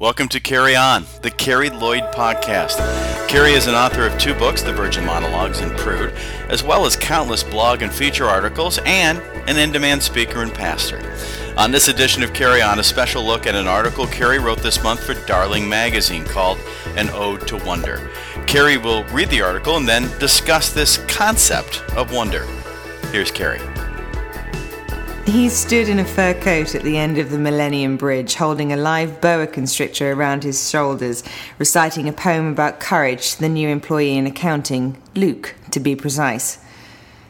Welcome to Carry On, the Carrie Lloyd podcast. Carrie is an author of two books, The Virgin Monologues and Prude, as well as countless blog and feature articles, and an in demand speaker and pastor. On this edition of Carry On, a special look at an article Carrie wrote this month for Darling Magazine called An Ode to Wonder. Carrie will read the article and then discuss this concept of wonder. Here's Carrie. He stood in a fur coat at the end of the Millennium Bridge, holding a live boa constrictor around his shoulders, reciting a poem about courage to the new employee in accounting, Luke, to be precise.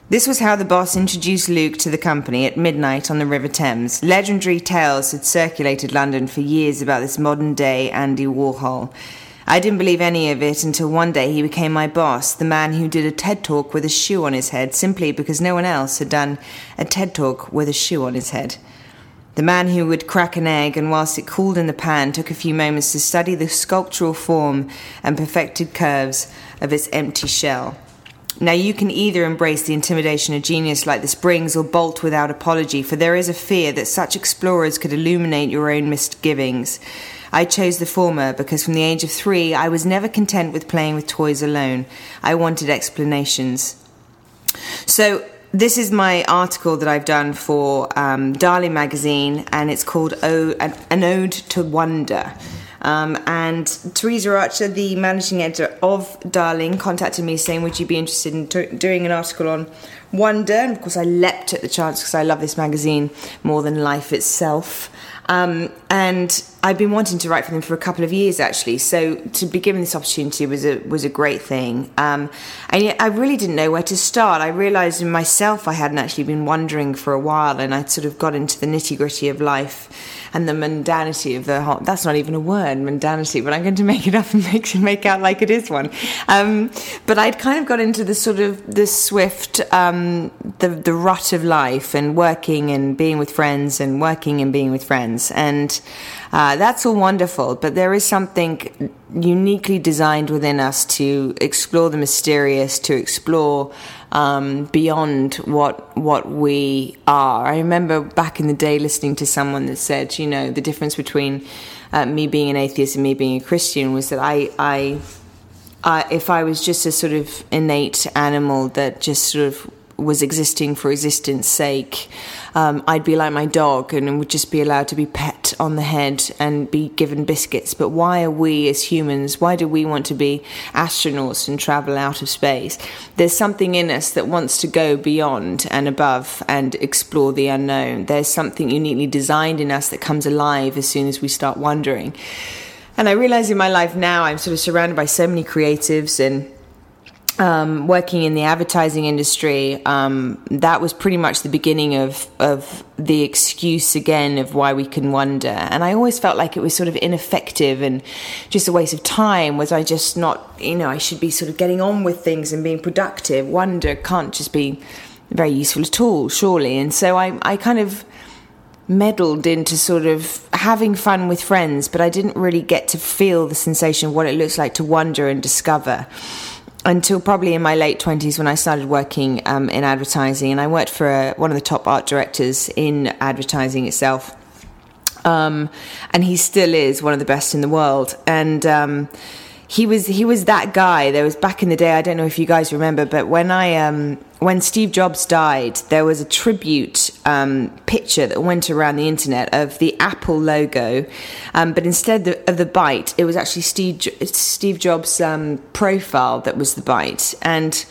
This was how the boss introduced Luke to the company at midnight on the River Thames. Legendary tales had circulated London for years about this modern day Andy Warhol. I didn't believe any of it until one day he became my boss, the man who did a TED talk with a shoe on his head simply because no one else had done a TED talk with a shoe on his head. The man who would crack an egg and, whilst it cooled in the pan, took a few moments to study the sculptural form and perfected curves of its empty shell. Now, you can either embrace the intimidation of genius like this brings or bolt without apology, for there is a fear that such explorers could illuminate your own misgivings. I chose the former because from the age of three, I was never content with playing with toys alone. I wanted explanations. So, this is my article that I've done for um, Darling magazine, and it's called o- An Ode to Wonder. Um, and Teresa Archer, the managing editor of Darling, contacted me saying, Would you be interested in t- doing an article on wonder? And of course, I leapt at the chance because I love this magazine more than life itself. Um, and I've been wanting to write for them for a couple of years actually. So to be given this opportunity was a was a great thing. Um, and I really didn't know where to start. I realised in myself I hadn't actually been wondering for a while, and I'd sort of got into the nitty gritty of life and the mundanity of the whole. That's not even a word, mundanity, but I'm going to make it up and make it make out like it is one. Um, but I'd kind of got into the sort of the swift, um, the the rut of life and working and being with friends and working and being with friends and. Uh, that's all wonderful, but there is something uniquely designed within us to explore the mysterious, to explore um, beyond what what we are. I remember back in the day listening to someone that said, you know, the difference between uh, me being an atheist and me being a Christian was that I, I, I, if I was just a sort of innate animal that just sort of was existing for existence sake, um, I'd be like my dog and would just be allowed to be pet on the head and be given biscuits. But why are we as humans, why do we want to be astronauts and travel out of space? There's something in us that wants to go beyond and above and explore the unknown. There's something uniquely designed in us that comes alive as soon as we start wondering. And I realize in my life now, I'm sort of surrounded by so many creatives and um, working in the advertising industry, um, that was pretty much the beginning of of the excuse again of why we can wonder. And I always felt like it was sort of ineffective and just a waste of time. Was I just not, you know, I should be sort of getting on with things and being productive. Wonder can't just be very useful at all, surely. And so I, I kind of meddled into sort of having fun with friends, but I didn't really get to feel the sensation of what it looks like to wonder and discover until probably in my late 20s when I started working um, in advertising. And I worked for a, one of the top art directors in advertising itself. Um, and he still is one of the best in the world. And um, he was he was that guy. There was back in the day. I don't know if you guys remember, but when I um, when Steve Jobs died, there was a tribute um, picture that went around the internet of the Apple logo, um, but instead of the bite, it was actually Steve Steve Jobs' um, profile that was the bite. And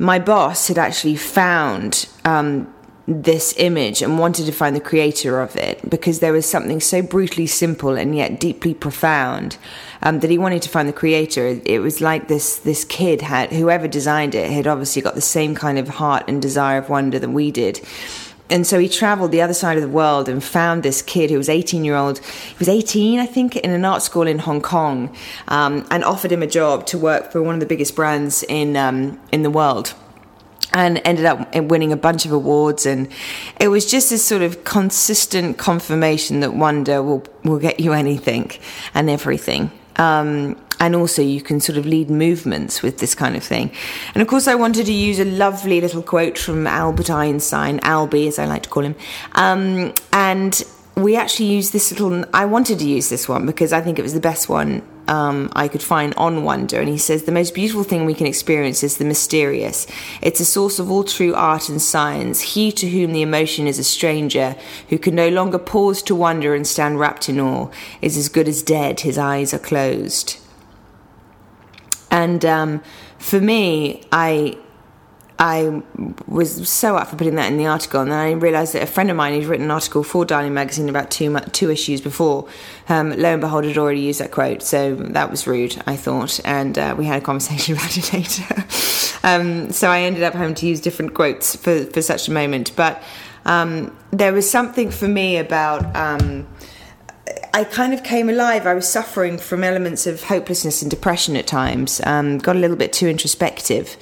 my boss had actually found um, this image and wanted to find the creator of it because there was something so brutally simple and yet deeply profound um, that he wanted to find the creator. It was like this this kid had whoever designed it had obviously got the same kind of heart and desire of wonder that we did. And so he traveled the other side of the world and found this kid who was 18 year old. He was 18, I think, in an art school in Hong Kong, um, and offered him a job to work for one of the biggest brands in um, in the world and ended up winning a bunch of awards. And it was just this sort of consistent confirmation that wonder will will get you anything and everything. Um, and also you can sort of lead movements with this kind of thing. And of course i wanted to use a lovely little quote from albert einstein albie as i like to call him. Um, and we actually used this little. I wanted to use this one because I think it was the best one um, I could find on Wonder. And he says the most beautiful thing we can experience is the mysterious. It's a source of all true art and science. He to whom the emotion is a stranger, who can no longer pause to wonder and stand wrapped in awe, is as good as dead. His eyes are closed. And um, for me, I I was so up for putting that in the article, and then I realised that a friend of mine who'd written an article for Darling Magazine about two two issues before, um, lo and behold, had already used that quote. So that was rude, I thought, and uh, we had a conversation about it later. um, so I ended up having to use different quotes for for such a moment, but um, there was something for me about. Um, I kind of came alive. I was suffering from elements of hopelessness and depression at times. Um, got a little bit too introspective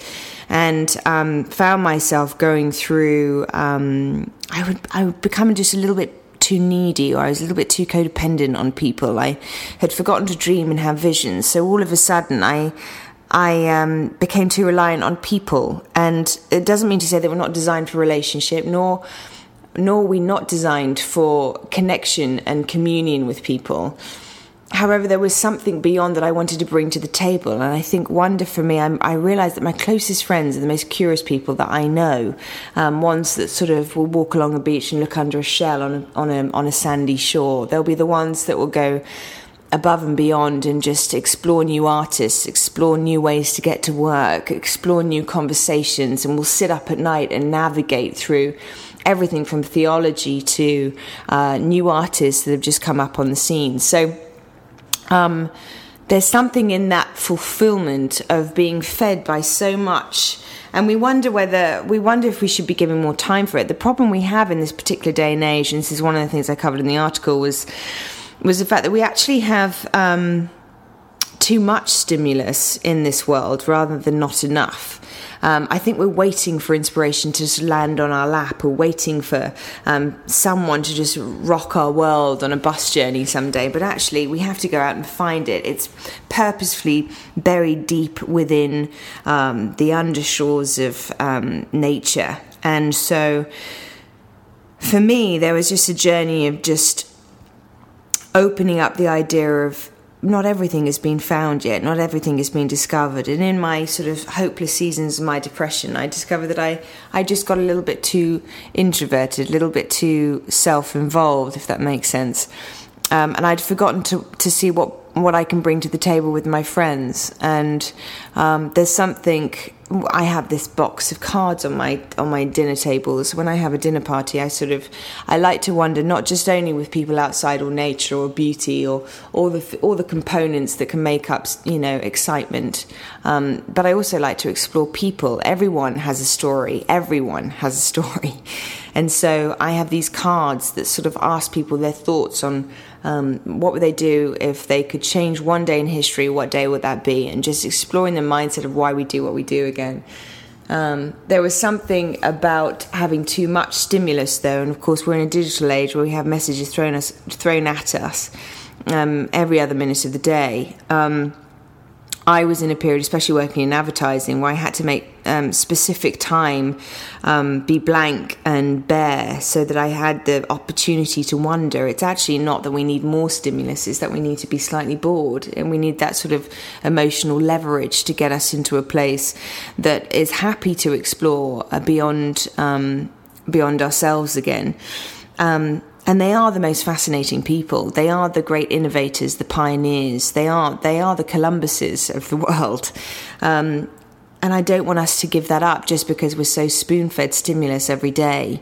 and um, found myself going through. Um, I would I would become just a little bit too needy or I was a little bit too codependent on people. I had forgotten to dream and have visions. So all of a sudden, I I um, became too reliant on people. And it doesn't mean to say that we're not designed for relationship, nor nor are we not designed for connection and communion with people. However, there was something beyond that I wanted to bring to the table. And I think wonder for me, I'm, i realized that my closest friends are the most curious people that I know. Um, ones that sort of will walk along a beach and look under a shell on a, on a, on a sandy shore. They'll be the ones that will go above and beyond and just explore new artists, explore new ways to get to work, explore new conversations, and will sit up at night and navigate through everything from theology to uh, new artists that have just come up on the scene. So, um, there's something in that fulfillment of being fed by so much. And we wonder whether we wonder if we should be giving more time for it. The problem we have in this particular day and age and this is one of the things i covered in the article was was the fact that we actually have um, too much stimulus in this world rather than not enough um, I think we're waiting for inspiration to just land on our lap. We're waiting for um, someone to just rock our world on a bus journey someday. But actually, we have to go out and find it. It's purposefully buried deep within um, the undershores of um, nature. And so, for me, there was just a journey of just opening up the idea of not everything has been found yet, not everything has been discovered. And in my sort of hopeless seasons of my depression, I discovered that I, I just got a little bit too introverted, a little bit too self involved, if that makes sense. Um, and I'd forgotten to, to see what what I can bring to the table with my friends. And um, there's something. I have this box of cards on my on my dinner tables. When I have a dinner party, I sort of I like to wonder not just only with people outside or nature or beauty or all the all the components that can make up you know excitement, um, but I also like to explore people. Everyone has a story. Everyone has a story, and so I have these cards that sort of ask people their thoughts on um, what would they do if they could change one day in history? What day would that be? And just exploring the mindset of why we do what we do again. Um, there was something about having too much stimulus, though, and of course we're in a digital age where we have messages thrown us thrown at us um, every other minute of the day. Um, I was in a period, especially working in advertising, where I had to make um, specific time um, be blank and bare so that I had the opportunity to wonder. It's actually not that we need more stimulus, it's that we need to be slightly bored and we need that sort of emotional leverage to get us into a place that is happy to explore uh, beyond, um, beyond ourselves again. Um, and they are the most fascinating people. They are the great innovators, the pioneers. They are they are the Columbuses of the world. And I don't want us to give that up just because we're so spoon fed stimulus every day.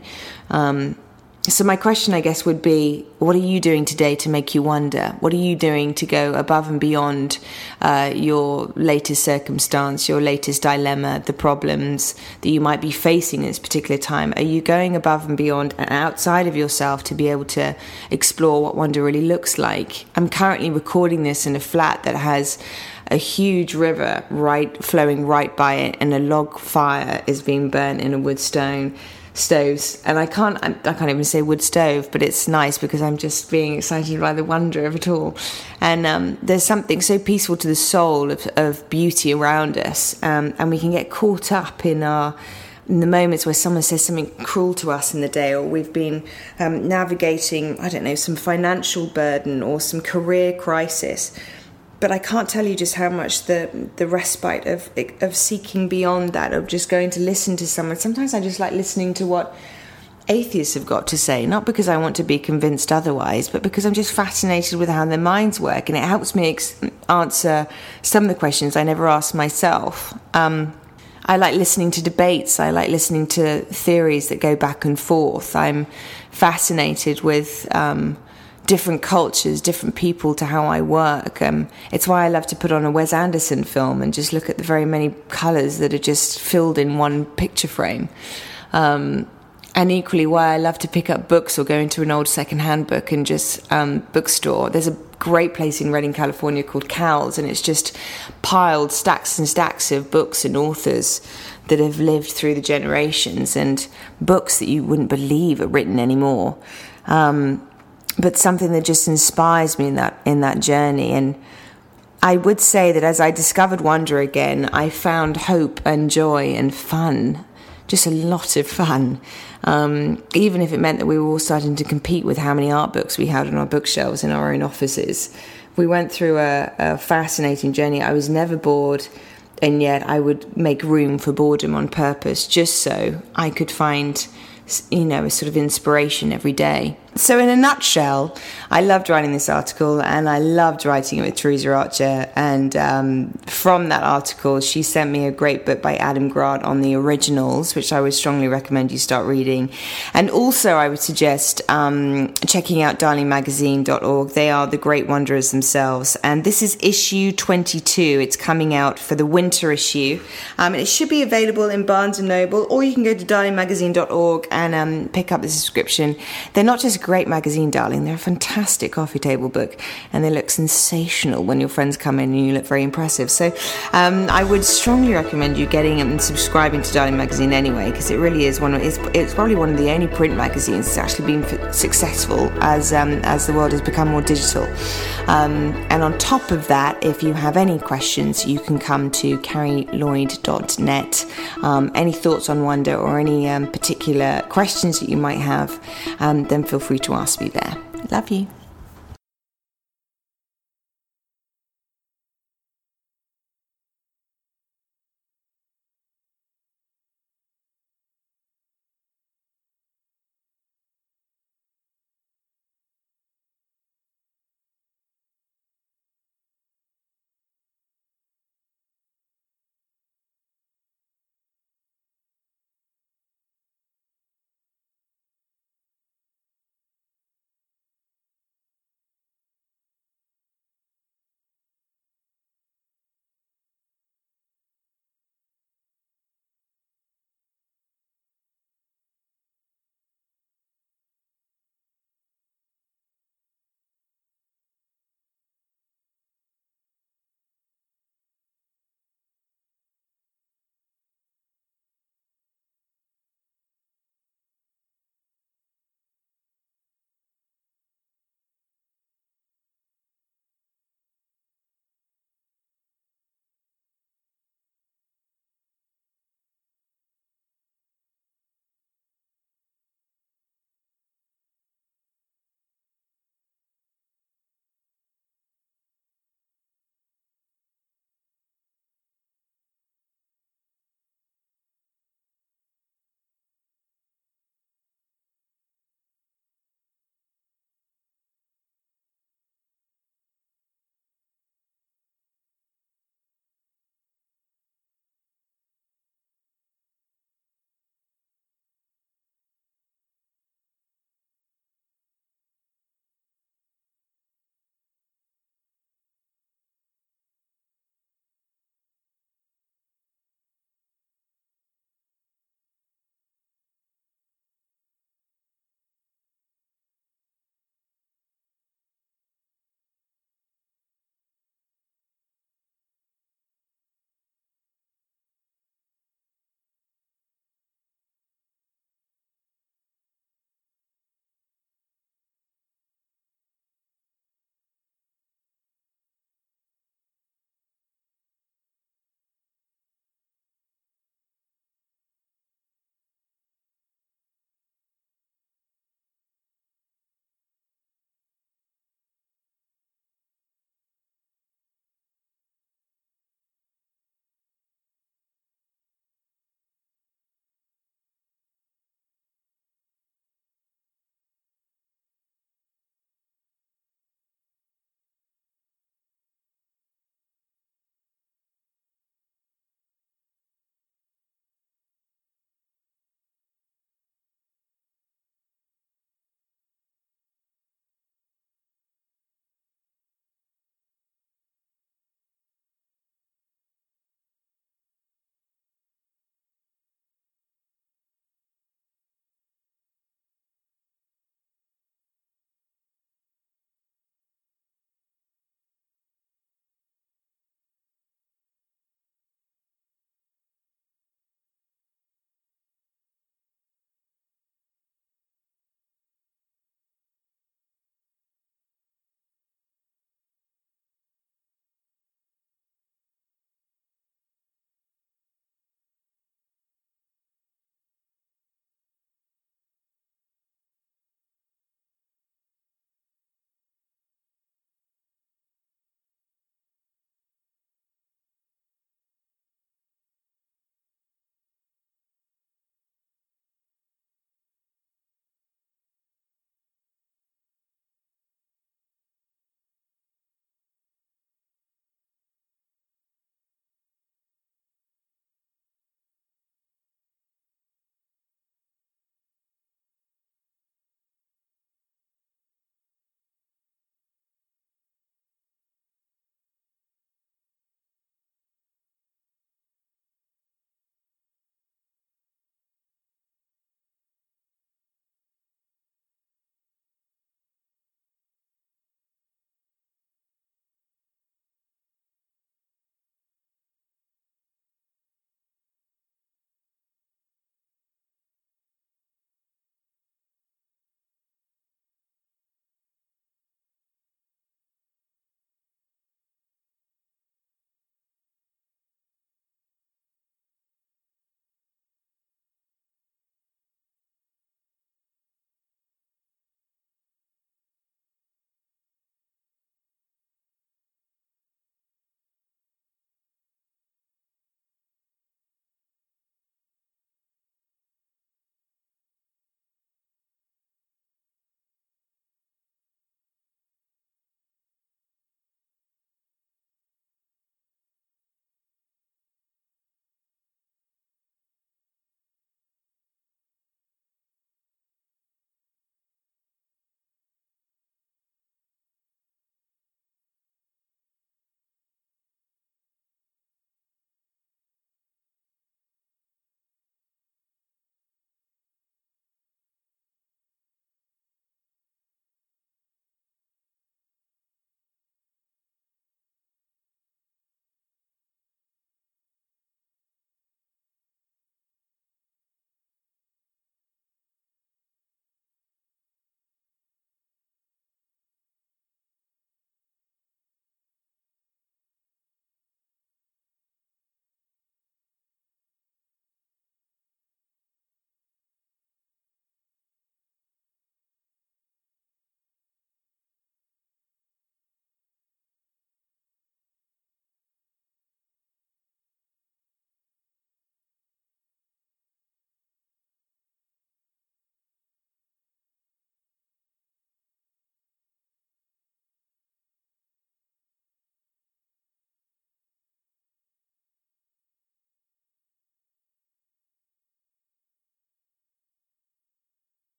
Um, so, my question, I guess, would be what are you doing today to make you wonder? What are you doing to go above and beyond uh, your latest circumstance, your latest dilemma, the problems that you might be facing at this particular time? Are you going above and beyond and outside of yourself to be able to explore what wonder really looks like? I'm currently recording this in a flat that has a huge river right flowing right by it, and a log fire is being burnt in a wood stone stoves, and I can't I can't even say wood stove, but it's nice because I'm just being excited by the wonder of it all. And um, there's something so peaceful to the soul of, of beauty around us, um, and we can get caught up in our in the moments where someone says something cruel to us in the day, or we've been um, navigating, I don't know, some financial burden or some career crisis. But I can't tell you just how much the the respite of of seeking beyond that, of just going to listen to someone. Sometimes I just like listening to what atheists have got to say, not because I want to be convinced otherwise, but because I'm just fascinated with how their minds work, and it helps me ex- answer some of the questions I never asked myself. Um, I like listening to debates. I like listening to theories that go back and forth. I'm fascinated with um, different cultures, different people to how I work. Um, it's why I love to put on a Wes Anderson film and just look at the very many colours that are just filled in one picture frame. Um, and equally why I love to pick up books or go into an old secondhand book and just um, bookstore. There's a great place in Redding, California called Cowles, and it's just piled stacks and stacks of books and authors that have lived through the generations and books that you wouldn't believe are written anymore. Um, but something that just inspires me in that in that journey and. I would say that as I discovered wonder again, I found hope and joy and fun just a lot of fun. Um, even if it meant that we were all starting to compete with how many art books we had on our bookshelves in our own offices. We went through a, a fascinating journey. I was never bored, and yet I would make room for boredom on purpose just so I could find, you know, a sort of inspiration every day. So, in a nutshell, I loved writing this article and I loved writing it with Teresa Archer. And um, from that article, she sent me a great book by Adam Grant on the originals, which I would strongly recommend you start reading. And also, I would suggest um, checking out darlingmagazine.org. They are the great wanderers themselves. And this is issue 22. It's coming out for the winter issue. Um, and it should be available in Barnes Noble, or you can go to darlingmagazine.org and um, pick up the subscription. They're not just great magazine, darling. They're a fantastic coffee table book, and they look sensational when your friends come in and you look very impressive. So, um, I would strongly recommend you getting and subscribing to Darling Magazine anyway, because it really is one. Of, it's, it's probably one of the only print magazines that's actually been successful as um, as the world has become more digital. Um, and on top of that, if you have any questions, you can come to carrielloyd.net. Um, any thoughts on Wonder or any um, particular questions that you might have, um, then feel free to ask me there. Love you.